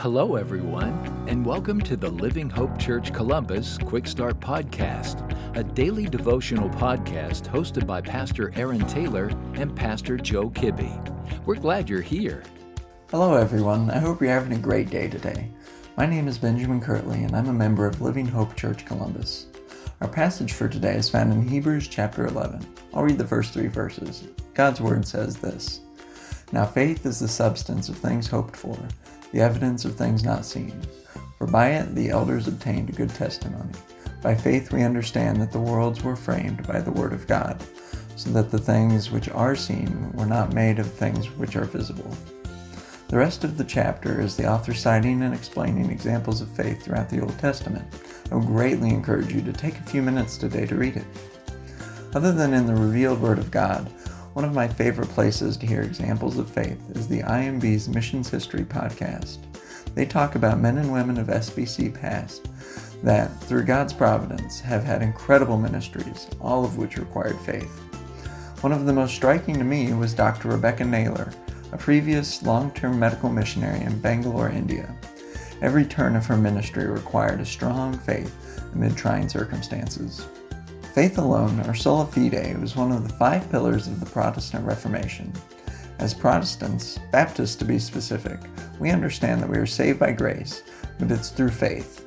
Hello, everyone, and welcome to the Living Hope Church Columbus Quick Start Podcast, a daily devotional podcast hosted by Pastor Aaron Taylor and Pastor Joe Kibbe. We're glad you're here. Hello, everyone. I hope you're having a great day today. My name is Benjamin Kirtley, and I'm a member of Living Hope Church Columbus. Our passage for today is found in Hebrews chapter 11. I'll read the first three verses. God's Word says this Now faith is the substance of things hoped for the evidence of things not seen. For by it the elders obtained a good testimony. By faith we understand that the worlds were framed by the word of God, so that the things which are seen were not made of things which are visible. The rest of the chapter is the author citing and explaining examples of faith throughout the Old Testament. I would greatly encourage you to take a few minutes today to read it. Other than in the revealed Word of God, one of my favorite places to hear examples of faith is the IMB's Missions History podcast. They talk about men and women of SBC past that, through God's providence, have had incredible ministries, all of which required faith. One of the most striking to me was Dr. Rebekah Naylor, a previous long term medical missionary in Bangalore, India. Every turn of her ministry required a strong faith amid trying circumstances. Faith alone, or sola fide, was one of the five pillars of the Protestant Reformation. As Protestants, Baptists to be specific, we understand that we are saved by grace, but it's through faith.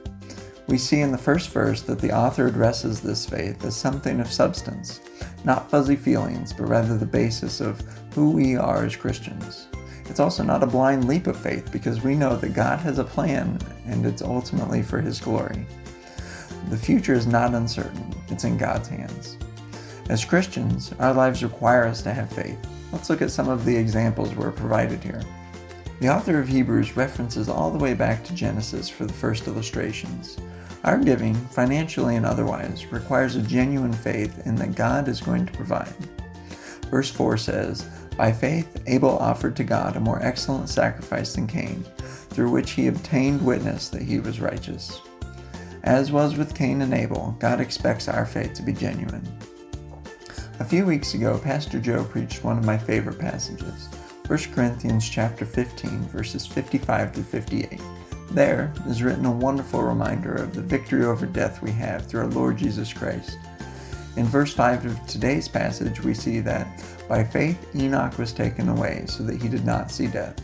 We see in the first verse that the author addresses this faith as something of substance, not fuzzy feelings, but rather the basis of who we are as Christians. It's also not a blind leap of faith because we know that God has a plan and it's ultimately for His glory. The future is not uncertain, it's in God's hands. As Christians, our lives require us to have faith. Let's look at some of the examples we're provided here. The author of Hebrews references all the way back to Genesis for the first illustrations. Our giving, financially and otherwise, requires a genuine faith in that God is going to provide. Verse 4 says, By faith, Abel offered to God a more excellent sacrifice than Cain, through which he obtained witness that he was righteous. As was with Cain and Abel, God expects our faith to be genuine. A few weeks ago, Pastor Joe preached one of my favorite passages, 1 Corinthians chapter 15, verses 55 to 58. There is written a wonderful reminder of the victory over death we have through our Lord Jesus Christ. In verse 5 of today's passage, we see that by faith Enoch was taken away so that he did not see death.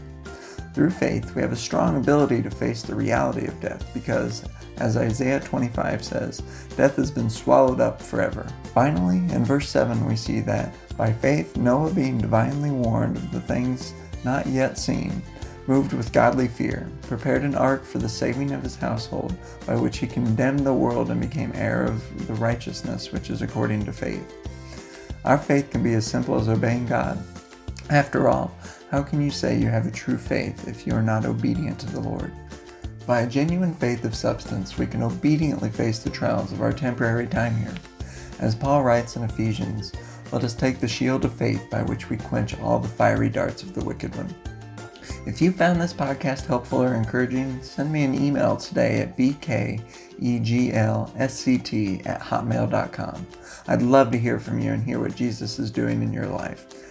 Through faith, we have a strong ability to face the reality of death because, as Isaiah 25 says, death has been swallowed up forever. Finally, in verse 7, we see that by faith, Noah, being divinely warned of the things not yet seen, moved with godly fear, prepared an ark for the saving of his household, by which he condemned the world and became heir of the righteousness which is according to faith. Our faith can be as simple as obeying God. After all, how can you say you have a true faith if you are not obedient to the Lord? By a genuine faith of substance, we can obediently face the trials of our temporary time here. As Paul writes in Ephesians, let us take the shield of faith by which we quench all the fiery darts of the wicked one. If you found this podcast helpful or encouraging, send me an email today at bkeglsct at hotmail.com. I'd love to hear from you and hear what Jesus is doing in your life.